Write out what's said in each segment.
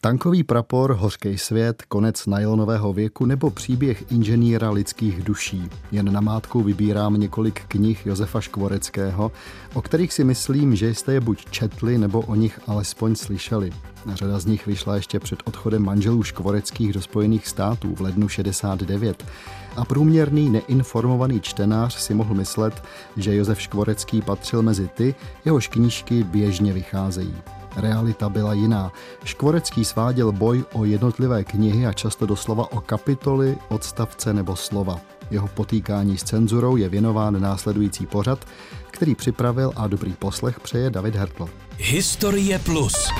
Tankový prapor, hořký svět, konec najlonového věku nebo příběh inženýra lidských duší. Jen namátkou vybírám několik knih Josefa Škvoreckého, o kterých si myslím, že jste je buď četli nebo o nich alespoň slyšeli. Řada z nich vyšla ještě před odchodem manželů Škvoreckých do Spojených států v lednu 69 a průměrný neinformovaný čtenář si mohl myslet, že Josef Škvorecký patřil mezi ty, jehož knížky běžně vycházejí. Realita byla jiná. Škvorecký sváděl boj o jednotlivé knihy a často doslova o kapitoly, odstavce nebo slova. Jeho potýkání s cenzurou je věnován následující pořad, který připravil a dobrý poslech přeje David Hertl. Historie Plus.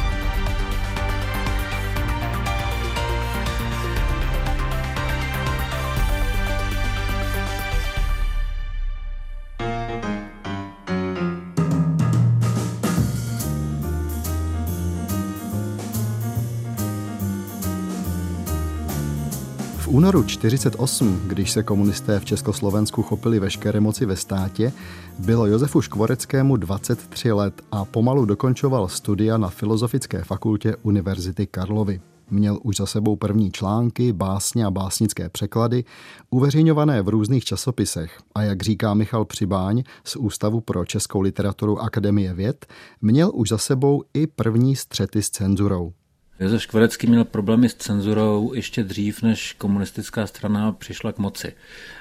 Únoru 48, když se komunisté v Československu chopili veškeré moci ve státě, bylo Josefu Škvoreckému 23 let a pomalu dokončoval studia na Filozofické fakultě Univerzity Karlovy. Měl už za sebou první články, básně a básnické překlady, uveřejňované v různých časopisech. A jak říká Michal Přibáň z Ústavu pro českou literaturu Akademie věd, měl už za sebou i první střety s cenzurou. Josef Škvarecký měl problémy s cenzurou ještě dřív, než komunistická strana přišla k moci.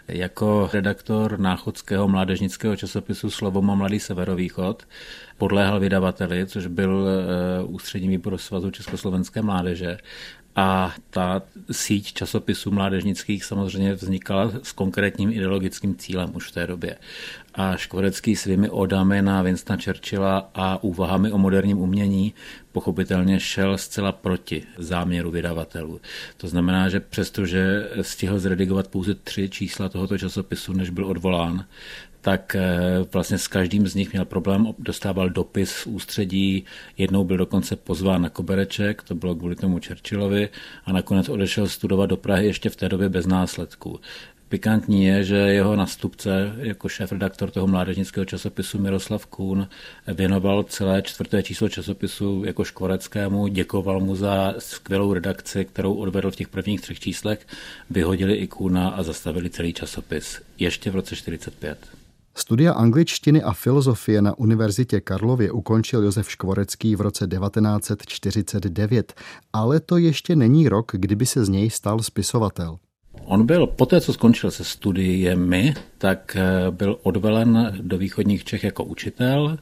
Jako redaktor náchodského mládežnického časopisu Slovo má mladý severovýchod podléhal vydavateli, což byl eh, ústřední výbor Svazu Československé mládeže a ta síť časopisů mládežnických samozřejmě vznikala s konkrétním ideologickým cílem už v té době. A Škvorecký svými odami na Winstona Churchilla a úvahami o moderním umění pochopitelně šel zcela proti záměru vydavatelů. To znamená, že přestože stihl zredigovat pouze tři čísla tohoto časopisu, než byl odvolán, tak eh, vlastně s každým z nich měl problém, dostával dopis z ústředí, jednou byl dokonce pozván na kobereček, to bylo kvůli tomu Churchillovi, a nakonec odešel studovat do Prahy ještě v té době bez následků. Pikantní je, že jeho nastupce jako šéf-redaktor toho mládežnického časopisu Miroslav Kuhn věnoval celé čtvrté číslo časopisu jako Škvoreckému, děkoval mu za skvělou redakci, kterou odvedl v těch prvních třech číslech, vyhodili i Kuhna a zastavili celý časopis. Ještě v roce 45. Studia angličtiny a filozofie na Univerzitě Karlově ukončil Josef Škvorecký v roce 1949, ale to ještě není rok, kdyby se z něj stal spisovatel. On byl, poté co skončil se studiemi, tak eh, byl odvelen do východních Čech jako učitel,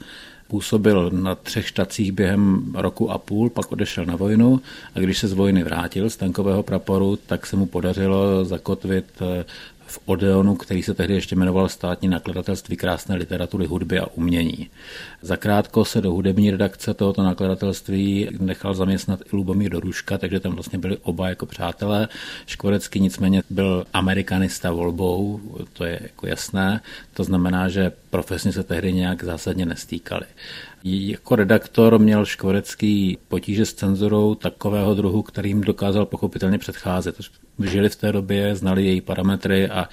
působil na třech štacích během roku a půl, pak odešel na vojnu a když se z vojny vrátil z tankového praporu, tak se mu podařilo zakotvit eh, v Odeonu, který se tehdy ještě jmenoval státní nakladatelství krásné literatury, hudby a umění. Zakrátko se do hudební redakce tohoto nakladatelství nechal zaměstnat i Lubomír Doruška, takže tam vlastně byli oba jako přátelé. Škvorecký nicméně byl amerikanista volbou, to je jako jasné, to znamená, že profesně se tehdy nějak zásadně nestýkali. Jako redaktor měl Škvorecký potíže s cenzurou takového druhu, kterým dokázal pochopitelně předcházet. Žili v té době, znali její parametry a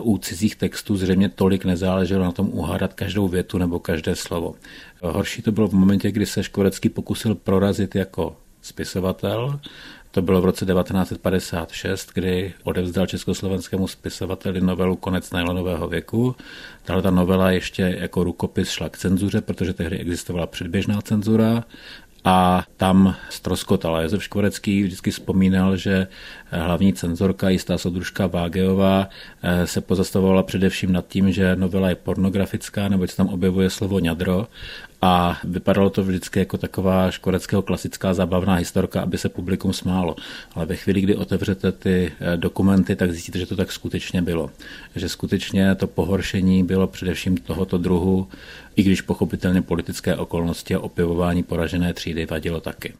u cizích textů zřejmě tolik nezáleželo na tom uhádat každou větu nebo každé slovo. Horší to bylo v momentě, kdy se Škvorecký pokusil prorazit jako spisovatel to bylo v roce 1956, kdy odevzdal československému spisovateli novelu Konec najlonového věku. Tahle ta novela ještě jako rukopis šla k cenzuře, protože tehdy existovala předběžná cenzura a tam stroskotala. Josef Škvorecký vždycky vzpomínal, že hlavní cenzorka, jistá soudružka Vágeová, eh, se pozastavovala především nad tím, že novela je pornografická, nebo se tam objevuje slovo ňadro a vypadalo to vždycky jako taková škoreckého klasická zábavná historka, aby se publikum smálo. Ale ve chvíli, kdy otevřete ty eh, dokumenty, tak zjistíte, že to tak skutečně bylo. Že skutečně to pohoršení bylo především tohoto druhu, i když pochopitelně politické okolnosti a opěvování poražené třídy vadilo taky.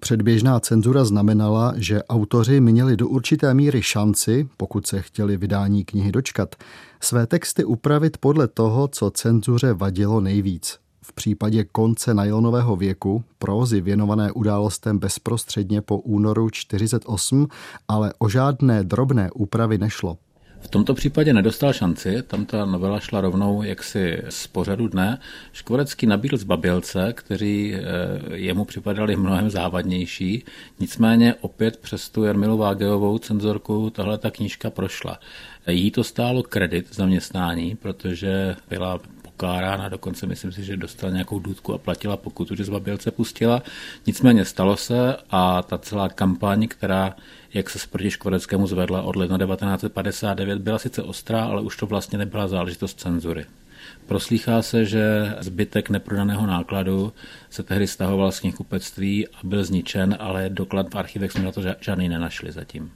Předběžná cenzura znamenala, že autoři měli do určité míry šanci, pokud se chtěli vydání knihy dočkat, své texty upravit podle toho, co cenzuře vadilo nejvíc. V případě konce najlonového věku, prózy věnované událostem bezprostředně po únoru 48, ale o žádné drobné úpravy nešlo. V tomto případě nedostal šanci, tam ta novela šla rovnou jaksi z pořadu dne. Škvorecký nabídl z Babilce, kteří eh, jemu připadali mnohem závadnější, nicméně opět přes tu Jarmilu Vágeovou cenzorku tahle ta knížka prošla. Jí to stálo kredit zaměstnání, protože byla pokárána, dokonce myslím si, že dostala nějakou důdku a platila pokutu, že z Babilce pustila. Nicméně stalo se a ta celá kampaň, která jak se proti Škvodeckému zvedla od ledna 1959, byla sice ostrá, ale už to vlastně nebyla záležitost cenzury. Proslýchá se, že zbytek neprodaného nákladu se tehdy stahoval z knihkupectví a byl zničen, ale doklad v archivech jsme na to žádný nenašli zatím.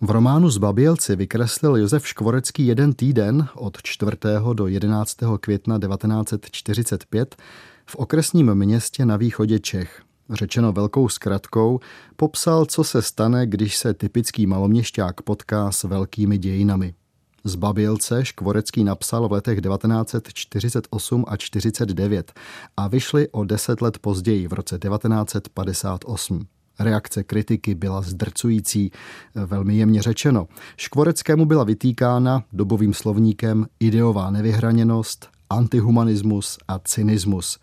V románu Zbabělci vykreslil Josef Škvorecký jeden týden od 4. do 11. května 1945 v okresním městě na východě Čech. Řečeno velkou zkratkou, popsal, co se stane, když se typický maloměšťák potká s velkými dějinami. Z Babělce Škvorecký napsal v letech 1948 a 49 a vyšli o deset let později v roce 1958. Reakce kritiky byla zdrcující, velmi jemně řečeno. Škvoreckému byla vytýkána dobovým slovníkem ideová nevyhraněnost, antihumanismus a cynismus.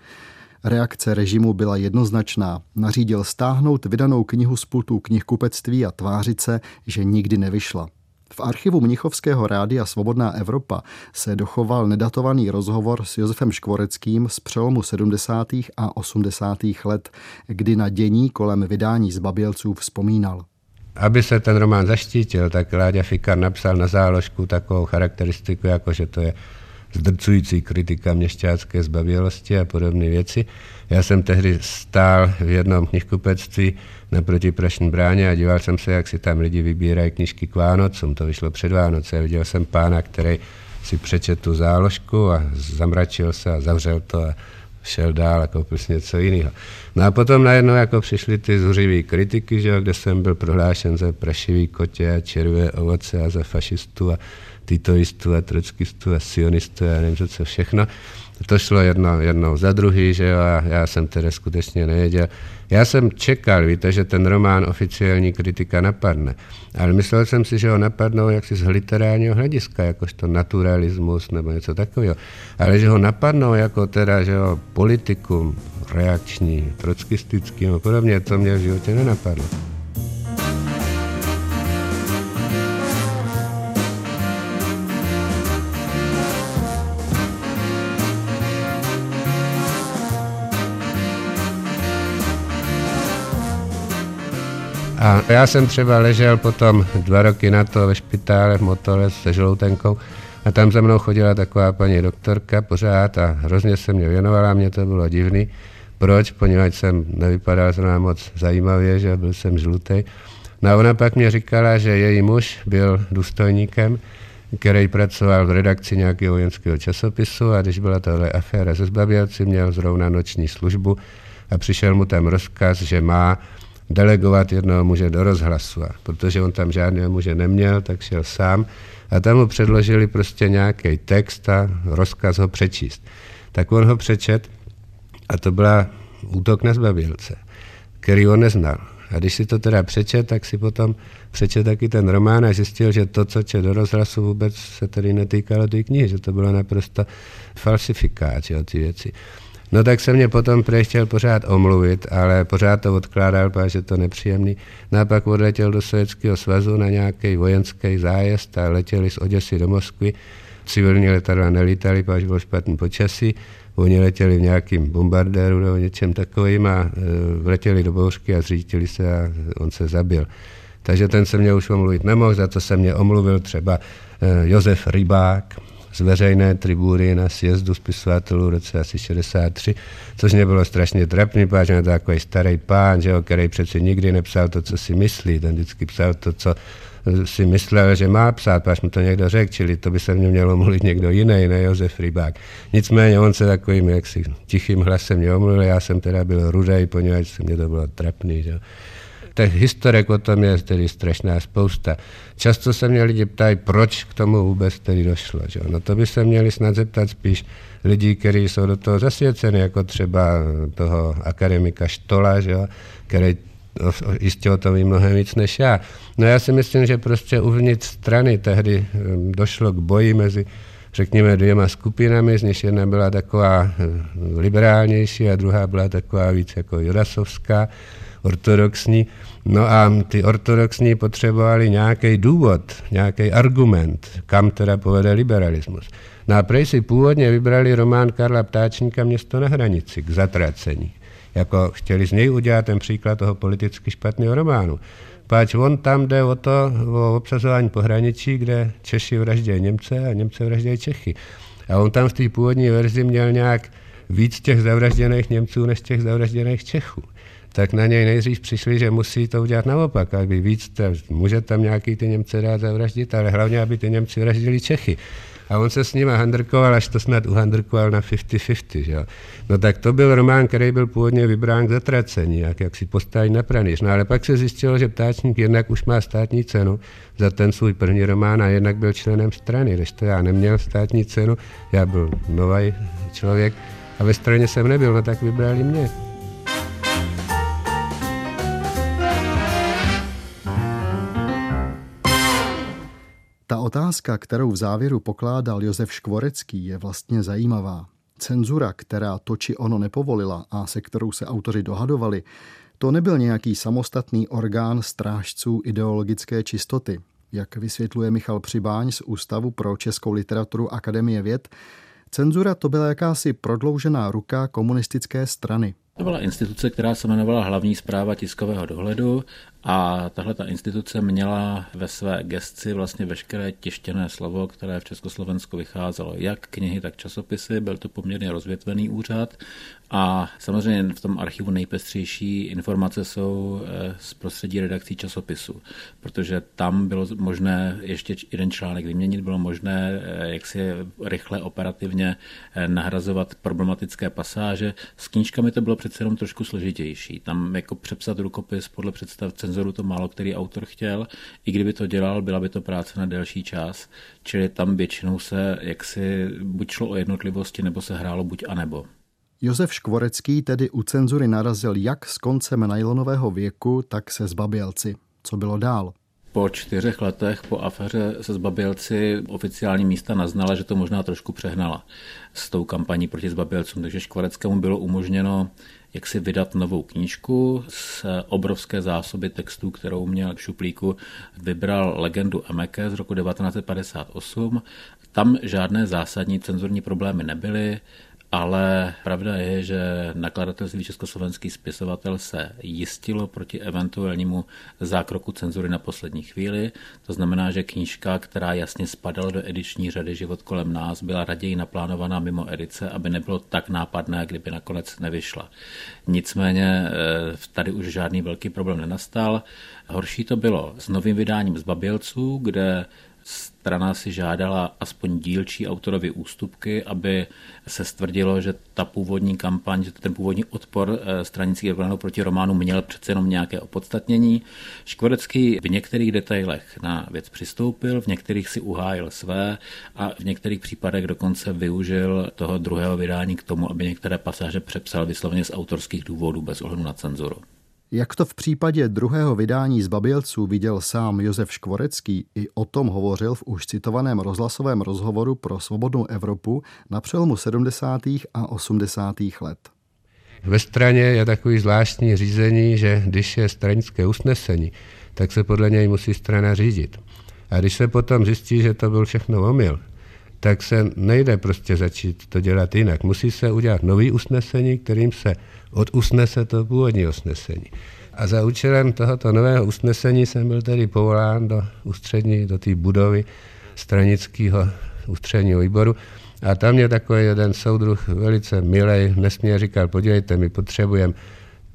Reakce režimu byla jednoznačná. Nařídil stáhnout vydanou knihu z pultů knihkupectví a tvářit se, že nikdy nevyšla. V archivu Mnichovského rádia Svobodná Evropa se dochoval nedatovaný rozhovor s Josefem Škvoreckým z přelomu 70. a 80. let, kdy na dění kolem vydání z Babělců vzpomínal. Aby se ten román zaštítil, tak Láďa Fikar napsal na záložku takovou charakteristiku, jako že to je zdrcující kritika měšťácké zbavělosti a podobné věci. Já jsem tehdy stál v jednom knihkupectví naproti Prašní bráně a díval jsem se, jak si tam lidi vybírají knižky k Vánocům. To vyšlo před Vánoce. Viděl jsem pána, který si přečet tu záložku a zamračil se a zavřel to a šel dál a koupil si něco jiného. No a potom najednou jako přišly ty zuřivý kritiky, že, kde jsem byl prohlášen za prašivý kotě a červé ovoce a za fašistu a trockistů a sionistů a nevím co všechno. To šlo jedno, jednou za druhý, že jo, a já jsem tedy skutečně nevěděl. Já jsem čekal, víte, že ten román oficiální kritika napadne, ale myslel jsem si, že ho napadnou jaksi z literárního hlediska, jakožto naturalismus nebo něco takového, ale že ho napadnou jako teda, že jo, politikum reakční, trockistický a podobně, to mě v životě nenapadlo. A já jsem třeba ležel potom dva roky na to ve špitále v motole se žloutenkou a tam za mnou chodila taková paní doktorka pořád a hrozně se mě věnovala, mě to bylo divný. Proč? Poněvadž jsem nevypadal zrovna moc zajímavě, že byl jsem žlutý. No a ona pak mě říkala, že její muž byl důstojníkem, který pracoval v redakci nějakého vojenského časopisu a když byla tahle aféra se zbavělci, měl zrovna noční službu a přišel mu tam rozkaz, že má delegovat jednoho muže do rozhlasu. A protože on tam žádného muže neměl, tak šel sám a tam mu předložili prostě nějaký text a rozkaz ho přečíst. Tak on ho přečet a to byla útok na zbavilce, který on neznal. A když si to teda přečet, tak si potom přečet taky ten román a zjistil, že to, co čet do rozhlasu, vůbec se tedy netýkalo té knihy, že to bylo naprosto falsifikát, jo, ty věci. No tak se mě potom prej chtěl pořád omluvit, ale pořád to odkládal, protože to nepříjemný. No a pak odletěl do Sovětského svazu na nějaký vojenský zájezd a letěli z Oděsy do Moskvy. Civilní letadla nelítali, protože bylo špatný počasí. Oni letěli v nějakým bombardéru nebo něčem takovým a e, letěli do bouřky a zřítili se a on se zabil. Takže ten se mě už omluvit nemohl, za to se mě omluvil třeba e, Josef Rybák, z veřejné tribuny na sjezdu spisovatelů v roce asi 63, což mě bylo strašně trapný, protože je takový starý pán, že jo, který přece nikdy nepsal to, co si myslí, ten vždycky psal to, co si myslel, že má psát, až mu to někdo řekl, čili to by se mě mělo mluvit někdo jiný, ne Josef Rybák. Nicméně on se takovým jaksi tichým hlasem mě omluvil, já jsem teda byl rudej, poněvadž se mě to bylo trapný. Že? Těch historek o tom je tedy strašná spousta. Často se mě lidi ptají, proč k tomu vůbec tedy došlo. Že? No to by se měli snad zeptat spíš lidí, kteří jsou do toho zasvěceni, jako třeba toho akademika Štola, že? který jistě o tom ví mnohem víc než já. No já si myslím, že prostě uvnitř strany tehdy došlo k boji mezi řekněme, dvěma skupinami, z nich jedna byla taková liberálnější a druhá byla taková víc jako jurasovská, ortodoxní. No a ty ortodoxní potřebovali nějaký důvod, nějaký argument, kam teda povede liberalismus. No si původně vybrali román Karla Ptáčníka Město na hranici k zatracení. Jako chtěli z něj udělat ten příklad toho politicky špatného románu. Páč on tam jde o to, o obsazování pohraničí, kde Češi vraždějí Němce a Němce vraždějí Čechy. A on tam v té původní verzi měl nějak víc těch zavražděných Němců než těch zavražděných Čechů tak na něj nejdřív přišli, že musí to udělat naopak, aby víc, může tam nějaký ty Němce dát zavraždit, ale hlavně, aby ty Němci vraždili Čechy. A on se s nimi handrkoval, až to snad uhandrkoval na 50-50. Že? No tak to byl román, který byl původně vybrán k zatracení, jak, jak si postavit na pranýř. No ale pak se zjistilo, že ptáčník jednak už má státní cenu za ten svůj první román a jednak byl členem strany, když to já neměl státní cenu, já byl nový člověk a ve straně jsem nebyl, no tak vybrali mě. Otázka, kterou v závěru pokládal Josef Škvorecký, je vlastně zajímavá. Cenzura, která to či ono nepovolila a se kterou se autoři dohadovali, to nebyl nějaký samostatný orgán strážců ideologické čistoty. Jak vysvětluje Michal Přibáň z Ústavu pro českou literaturu Akademie věd, cenzura to byla jakási prodloužená ruka komunistické strany. To byla instituce, která se jmenovala Hlavní zpráva tiskového dohledu a tahle ta instituce měla ve své gesci vlastně veškeré tištěné slovo, které v Československu vycházelo, jak knihy, tak časopisy. Byl to poměrně rozvětvený úřad a samozřejmě v tom archivu nejpestřejší informace jsou eh, z prostředí redakcí časopisu, protože tam bylo možné ještě jeden článek vyměnit, bylo možné eh, jak si rychle operativně eh, nahrazovat problematické pasáže. S knížkami to bylo přece jenom trošku složitější. Tam jako přepsat rukopis podle představ cenzoru to málo který autor chtěl. I kdyby to dělal, byla by to práce na delší čas. Čili tam většinou se jaksi buď šlo o jednotlivosti, nebo se hrálo buď a nebo. Josef Škvorecký tedy u cenzury narazil jak s koncem najlonového věku, tak se zbabělci. Co bylo dál? Po čtyřech letech po aféře se zbabělci oficiální místa naznala, že to možná trošku přehnala s tou kampaní proti zbabělcům, takže Škvareckému bylo umožněno jak si vydat novou knížku z obrovské zásoby textů, kterou měl v šuplíku. Vybral legendu Emeke z roku 1958. Tam žádné zásadní cenzurní problémy nebyly ale pravda je, že nakladatelství Československý spisovatel se jistilo proti eventuálnímu zákroku cenzury na poslední chvíli. To znamená, že knížka, která jasně spadala do ediční řady Život kolem nás, byla raději naplánovaná mimo edice, aby nebylo tak nápadné, kdyby nakonec nevyšla. Nicméně eh, tady už žádný velký problém nenastal. Horší to bylo s novým vydáním Zbabělců, kde strana si žádala aspoň dílčí autorovi ústupky, aby se stvrdilo, že ta původní kampaň, že ten původní odpor eh, stranických orgánů proti románu měl přece jenom nějaké opodstatnění. Škvorecký v některých detailech na věc přistoupil, v některých si uhájil své a v některých případech dokonce využil toho druhého vydání k tomu, aby některé pasáže přepsal vysloveně z autorských důvodů bez ohledu na cenzuru. Jak to v případě druhého vydání z Babělců viděl sám Josef Škvorecký, i o tom hovořil v už citovaném rozhlasovém rozhovoru pro Svobodnou Evropu na přelomu 70. a 80. let. Ve straně je takový zvláštní řízení, že když je stranické usnesení, tak se podle něj musí strana řídit. A když se potom zjistí, že to byl všechno omyl, tak se nejde prostě začít to dělat jinak. Musí se udělat nový usnesení, kterým se odusnese to původní usnesení. A za účelem tohoto nového usnesení jsem byl tedy povolán do ústřední, do té budovy stranického ústředního výboru. A tam mě takový jeden soudruh velice milej nesmě říkal, podívejte, my potřebujeme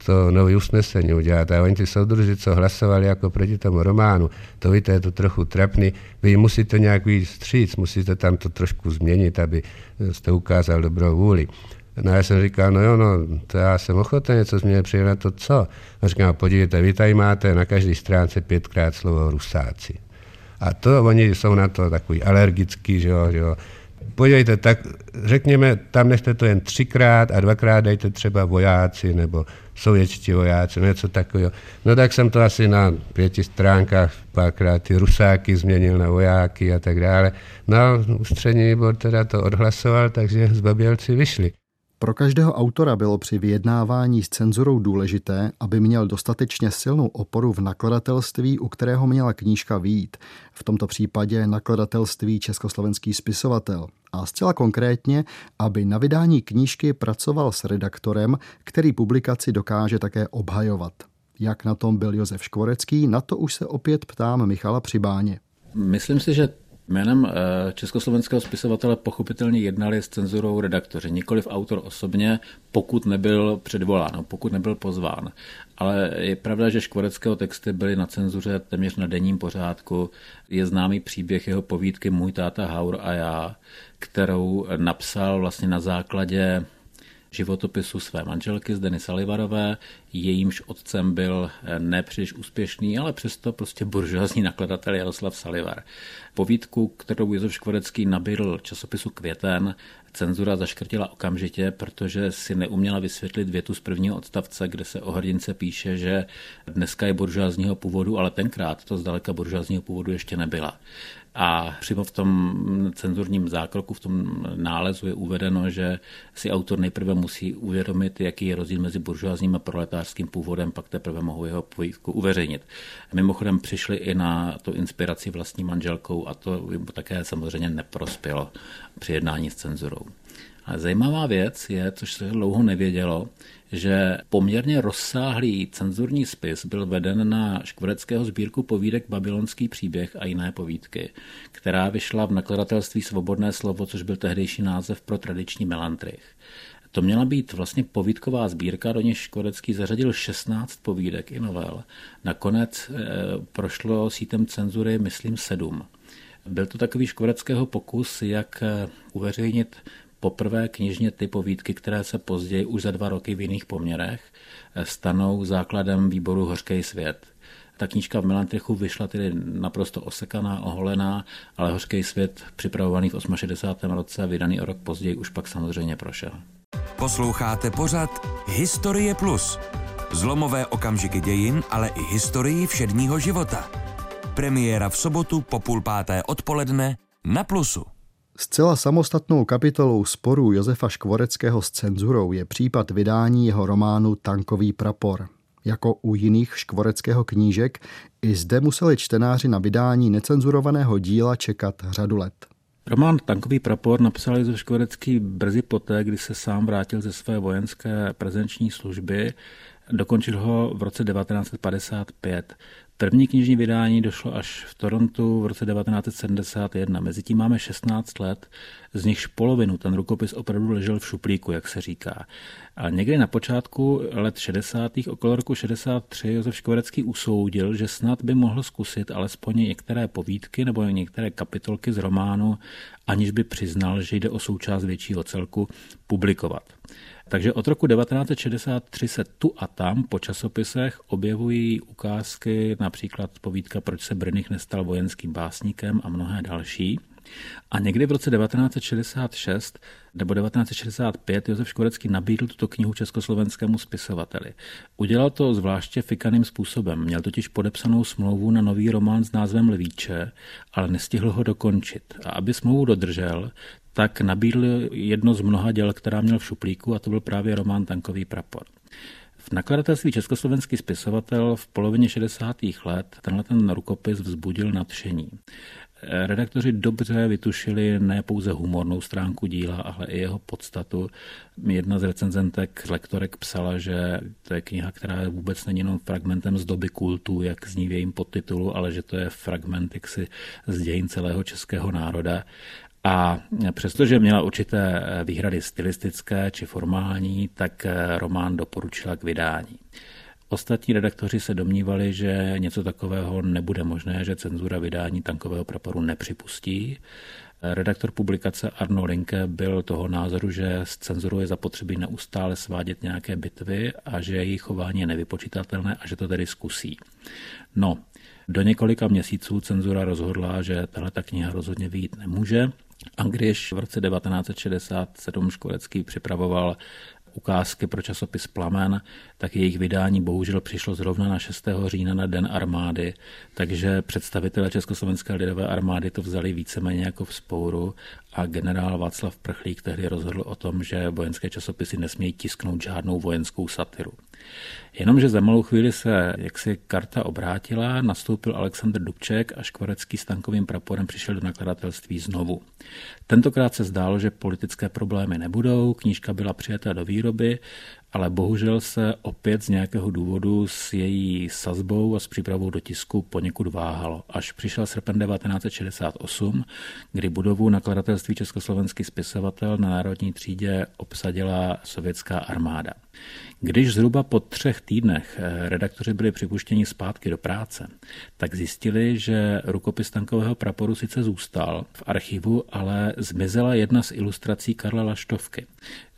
to nové usnesení udělat. A oni ty soudruži, co hlasovali jako proti tomu románu, to víte, je to trochu trapný, vy musíte nějak víc stříc, musíte tam to trošku změnit, aby jste ukázal dobrou vůli. No já jsem říkal, no jo, no, to já jsem ochoten něco změnit, přijde na to co? A říkám, podívejte, vy tady máte na každé stránce pětkrát slovo rusáci. A to oni jsou na to takový alergický, že jo, že jo. Podívejte, tak řekněme, tam nechte to jen třikrát a dvakrát dejte třeba vojáci nebo sovětští vojáci, něco takového. No tak jsem to asi na pěti stránkách párkrát ty rusáky změnil na vojáky a tak dále. No ústřední výbor teda to odhlasoval, takže zbabělci vyšli. Pro každého autora bylo při vyjednávání s cenzurou důležité, aby měl dostatečně silnou oporu v nakladatelství, u kterého měla knížka výjít. V tomto případě nakladatelství Československý spisovatel. A zcela konkrétně, aby na vydání knížky pracoval s redaktorem, který publikaci dokáže také obhajovat. Jak na tom byl Josef Škvorecký, na to už se opět ptám Michala Přibáně. Myslím si, že Jménem eh, československého spisovatele pochopitelně jednali s cenzurou redaktoři, nikoliv autor osobně, pokud nebyl předvolán, pokud nebyl pozván. Ale je pravda, že škvoreckého texty byly na cenzuře téměř na denním pořádku. Je známý příběh jeho povídky Můj táta Haur a já, kterou napsal vlastně na základě životopisu své manželky Zdeny Salivarové. Jejímž otcem byl eh, nepříliš úspěšný, ale přesto prostě buržoazní nakladatel Jaroslav Salivar. Povídku, kterou Josef Škvorecký nabídl časopisu Květen, cenzura zaškrtila okamžitě, protože si neuměla vysvětlit větu z prvního odstavce, kde se o hrdince píše, že dneska je buržoazního původu, ale tenkrát to zdaleka buržoazního původu ještě nebyla. A přímo v tom cenzurním zákroku, v tom nálezu je uvedeno, že si autor nejprve musí uvědomit, jaký je rozdíl mezi buržoázním a proletářským původem, pak teprve mohou jeho povídku uveřejnit. Mimochodem přišli i na tu inspiraci vlastní manželkou a to jim také samozřejmě neprospělo při jednání s cenzurou. Ale zajímavá věc je, což se dlouho nevědělo, že poměrně rozsáhlý cenzurní spis byl veden na škvoreckého sbírku povídek Babylonský příběh a jiné povídky, která vyšla v nakladatelství Svobodné slovo, což byl tehdejší název pro tradiční melantrich. To měla být vlastně povídková sbírka, do něž Škvorecký zařadil 16 povídek i novel. Nakonec e, prošlo sítem cenzury, myslím, sedm. Byl to takový škvoreckého pokus, jak eh, uveřejnit poprvé knižně ty povídky, které se později už za dva roky v jiných poměrech eh, stanou základem výboru Hořký svět. Ta knížka v Melantrichu vyšla tedy naprosto osekaná, oholená, ale Hořký svět, připravovaný v 68. roce vydaný o rok později, už pak samozřejmě prošel. Posloucháte pořad Historie Plus. Zlomové okamžiky dějin, ale i historii všedního života. Premiéra v sobotu po půl páté odpoledne na Plusu. Zcela samostatnou kapitolou sporu Josefa Škvoreckého s cenzurou je případ vydání jeho románu Tankový prapor. Jako u jiných škvoreckého knížek, i zde museli čtenáři na vydání necenzurovaného díla čekat řadu let. Román Tankový prapor napsal Josef Škvorecký brzy poté, kdy se sám vrátil ze své vojenské prezenční služby. Dokončil ho v roce 1955. První knižní vydání došlo až v Torontu v roce 1971. Mezitím máme 16 let, z nichž polovinu ten rukopis opravdu ležel v šuplíku, jak se říká. A někdy na počátku let 60. okolo roku 63 Josef Škvorecký usoudil, že snad by mohl zkusit alespoň některé povídky nebo některé kapitolky z románu, aniž by přiznal, že jde o součást většího celku, publikovat. Takže od roku 1963 se tu a tam po časopisech objevují ukázky, například povídka Proč se Brnich nestal vojenským básníkem a mnohé další. A někdy v roce 1966 nebo 1965 Josef Škorecký nabídl tuto knihu československému spisovateli. Udělal to zvláště fikaným způsobem. Měl totiž podepsanou smlouvu na nový román s názvem Lvíče, ale nestihl ho dokončit. A aby smlouvu dodržel, tak nabídl jedno z mnoha děl, která měl v šuplíku, a to byl právě román Tankový prapor. V nakladatelství Československý spisovatel v polovině 60. let tenhle ten rukopis vzbudil nadšení. Redaktoři dobře vytušili ne pouze humornou stránku díla, ale i jeho podstatu. Jedna z recenzentek, z lektorek psala, že to je kniha, která vůbec není jenom fragmentem z doby kultu, jak zní v jejím podtitulu, ale že to je fragment jaksi z dějin celého českého národa. A přestože měla určité výhrady stylistické či formální, tak román doporučila k vydání. Ostatní redaktoři se domnívali, že něco takového nebude možné, že cenzura vydání tankového praporu nepřipustí. Redaktor publikace Arno Linke byl toho názoru, že z cenzuru je zapotřebí neustále svádět nějaké bitvy a že jejich chování je nevypočitatelné a že to tedy zkusí. No, do několika měsíců cenzura rozhodla, že tahle kniha rozhodně vyjít nemůže A když v roce 1967 Škorecký připravoval ukázky pro časopis Plamen, tak jejich vydání bohužel přišlo zrovna na 6. října na Den armády, takže představitelé Československé lidové armády to vzali víceméně jako v spouru a generál Václav Prchlík tehdy rozhodl o tom, že vojenské časopisy nesmějí tisknout žádnou vojenskou satiru. Jenomže za malou chvíli se jaksi karta obrátila, nastoupil Aleksandr Dubček a Škvarecký s tankovým praporem přišel do nakladatelství znovu. Tentokrát se zdálo, že politické problémy nebudou, knížka byla přijata do výroby, ale bohužel se opět z nějakého důvodu s její sazbou a s přípravou do tisku poněkud váhalo. Až přišel srpen 1968, kdy budovu nakladatelství Československý spisovatel na národní třídě obsadila sovětská armáda. Když zhruba po třech týdnech eh, redaktoři byli připuštěni zpátky do práce, tak zjistili, že rukopis tankového praporu sice zůstal v archivu, ale zmizela jedna z ilustrací Karla Laštovky.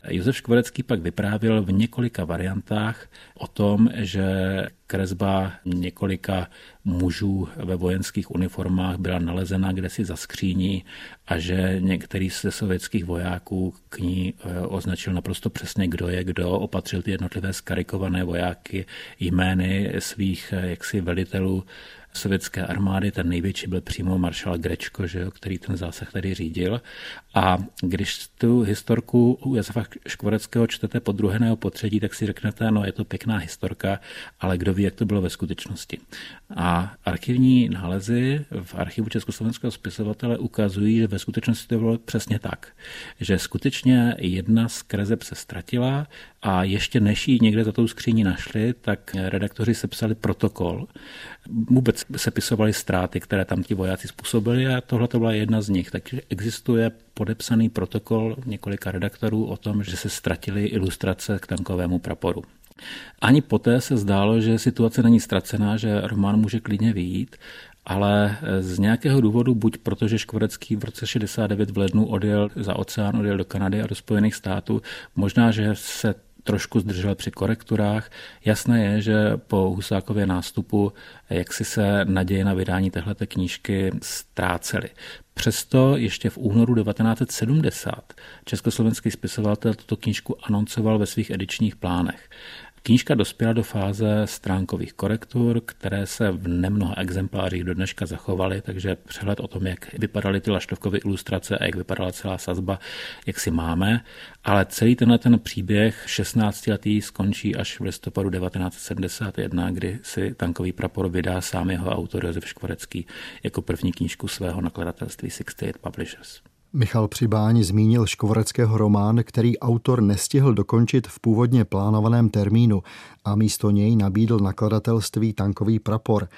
Josef Škvarecký pak vyprávěl v několika variantách o tom, že kresba několika mužů ve vojenských uniformách byla nalezena kdesi za skříní a že některý ze sovětských vojáků k ní eh, označil naprosto přesně, kdo je kdo, opatřil ty jednotlivé skarikované vojáky jmény svých eh, jaksi velitelů sovětské armády. Ten největší byl přímo maršal Grečko, že jo, který ten zásah tady řídil. A když tu historku u Josefa Škvoreckého čtete po druhé nebo po třetí, tak si řeknete, no je to pěkná historka, ale kdo ví, jak to bylo ve skutečnosti. A archivní nálezy v archivu Československého spisovatele ukazují, že ve skutečnosti to bylo přesně tak. Že skutečně jedna z kreseb se ztratila a ještě než ji někde za tou skříní našli, tak redaktoři sepsali protokol. Vůbec sepisovali ztráty, které tam ti vojáci způsobili a tohle to byla jedna z nich. Takže existuje podepsaný protokol několika redaktorů o tom, že se ztratily ilustrace k tankovému praporu. Ani poté se zdálo, že situace není ztracená, že román může klidně vyjít, ale z nějakého důvodu, buď protože Škvorecký v roce 69 v lednu odjel za oceán, odjel do Kanady a do Spojených států, možná, že se trošku zdržel při korekturách. Jasné je, že po Husákově nástupu jak si se naděje na vydání téhleté knížky ztrácely. Přesto ještě v únoru 1970 československý spisovatel tuto knížku anoncoval ve svých edičních plánech. Knížka dospěla do fáze stránkových korektur, které se v nemnoha exemplářích do dneška zachovaly, takže přehled o tom, jak vypadaly ty laštovkové ilustrace a jak vypadala celá sazba, jak si máme. Ale celý tenhle ten příběh 16 letý skončí až v listopadu 1971, kdy si tankový prapor vydá sám jeho autor Josef Škvorecký jako první knížku svého nakladatelství 68 Publishers. Michal Přibáň zmínil škovoreckého román, který autor nestihl dokončit v původně plánovaném termínu a místo něj nabídl nakladatelství Tankový prapor.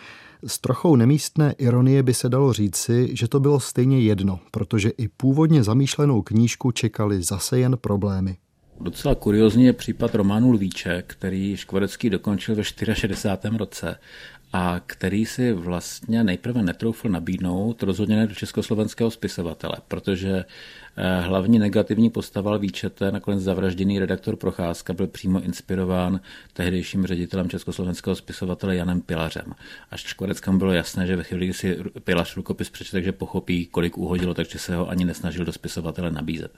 S trochou nemístné ironie by se dalo říci, že to bylo stejně jedno, protože i původně zamýšlenou knížku čekali zase jen problémy. Docela kuriozní je případ románu Lvíček, který Škvorecký dokončil ve 64. roce a který si vlastně nejprve netroufl nabídnout rozhodně ne do československého spisovatele, protože Eh, hlavní negativní postava výčete, nakonec zavražděný redaktor Procházka, byl přímo inspirován tehdejším ředitelem československého spisovatele Janem Pilařem. Až Škvareckém bylo jasné, že ve chvíli, kdy si Pilař rukopis přečte, takže pochopí, kolik uhodilo, takže se ho ani nesnažil do spisovatele nabízet.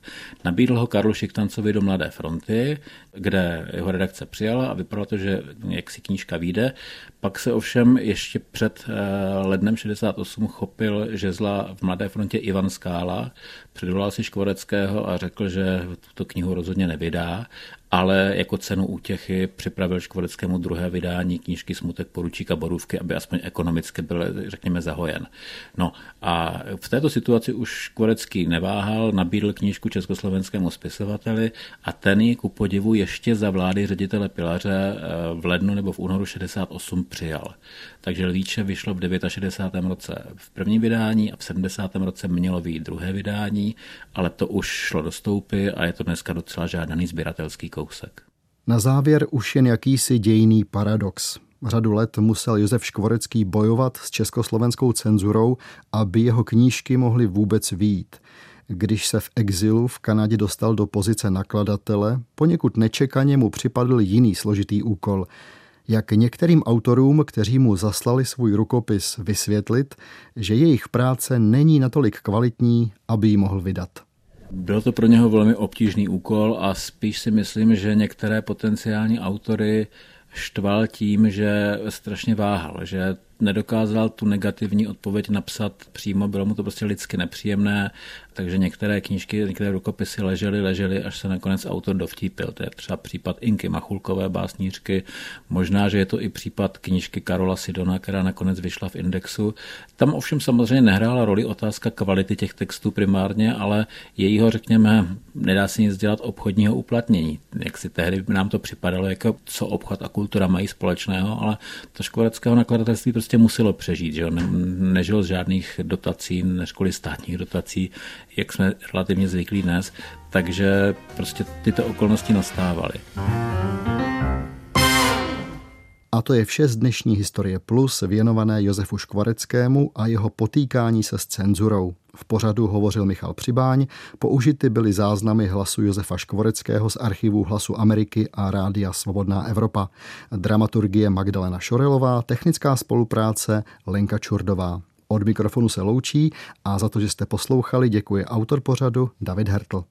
Nabídl ho Karlu Šiktancovi do Mladé fronty, kde jeho redakce přijala a vypadalo to, že jak si knížka vyjde. Pak se ovšem ještě před eh, lednem 68 chopil žezla v Mladé frontě Ivan Skála, předvolal si Škvoreckého a řekl, že tuto knihu rozhodně nevydá ale jako cenu útěchy připravil Škvoreckému druhé vydání knížky Smutek poručíka Borůvky, aby aspoň ekonomicky byl, řekněme, zahojen. No a v této situaci už Škvorecký neváhal, nabídl knížku československému spisovateli a ten ji ku podivu ještě za vlády ředitele Pilaře eh, v lednu nebo v únoru 68 přijal. Takže Lvíče vyšlo v 69. roce v prvním vydání a v 70. roce mělo být druhé vydání, ale to už šlo do stoupy a je to dneska docela žádaný sběratelský kousek. Na závěr už jen jakýsi dějný paradox. Řadu let musel Josef Škvorecký bojovat s československou cenzurou, aby jeho knížky mohly vůbec výjít. Když se v exilu v Kanadě dostal do pozice nakladatele, poněkud nečekaně mu připadl jiný složitý úkol. Jak některým autorům, kteří mu zaslali svůj rukopis, vysvětlit, že jejich práce není natolik kvalitní, aby ji mohl vydat. Byl to pro něho velmi obtížný úkol a spíš si myslím, že některé potenciální autory štval tím, že strašně váhal, že nedokázal tu negativní odpověď napsat přímo, bylo mu to prostě lidsky nepříjemné, takže některé knížky, některé rukopisy ležely, ležely, až se nakonec autor dovtípil. To je třeba případ Inky Machulkové básnířky, možná, že je to i případ knížky Karola Sidona, která nakonec vyšla v Indexu. Tam ovšem samozřejmě nehrála roli otázka kvality těch textů primárně, ale jejího, řekněme, nedá se nic dělat obchodního uplatnění. Jak si tehdy nám to připadalo, jako co obchod a kultura mají společného, ale to školeckého nakladatelství prostě prostě muselo přežít, že? Ne, nežilo z žádných dotací, než státních dotací, jak jsme relativně zvyklí dnes, takže prostě tyto okolnosti nastávaly. A to je vše z dnešní Historie Plus věnované Josefu Škvareckému a jeho potýkání se s cenzurou. V pořadu hovořil Michal Přibáň, použity byly záznamy hlasu Josefa Škvoreckého z archivu Hlasu Ameriky a Rádia Svobodná Evropa. Dramaturgie Magdalena Šorelová, technická spolupráce Lenka Čurdová. Od mikrofonu se loučí a za to, že jste poslouchali, děkuje autor pořadu David Hertl.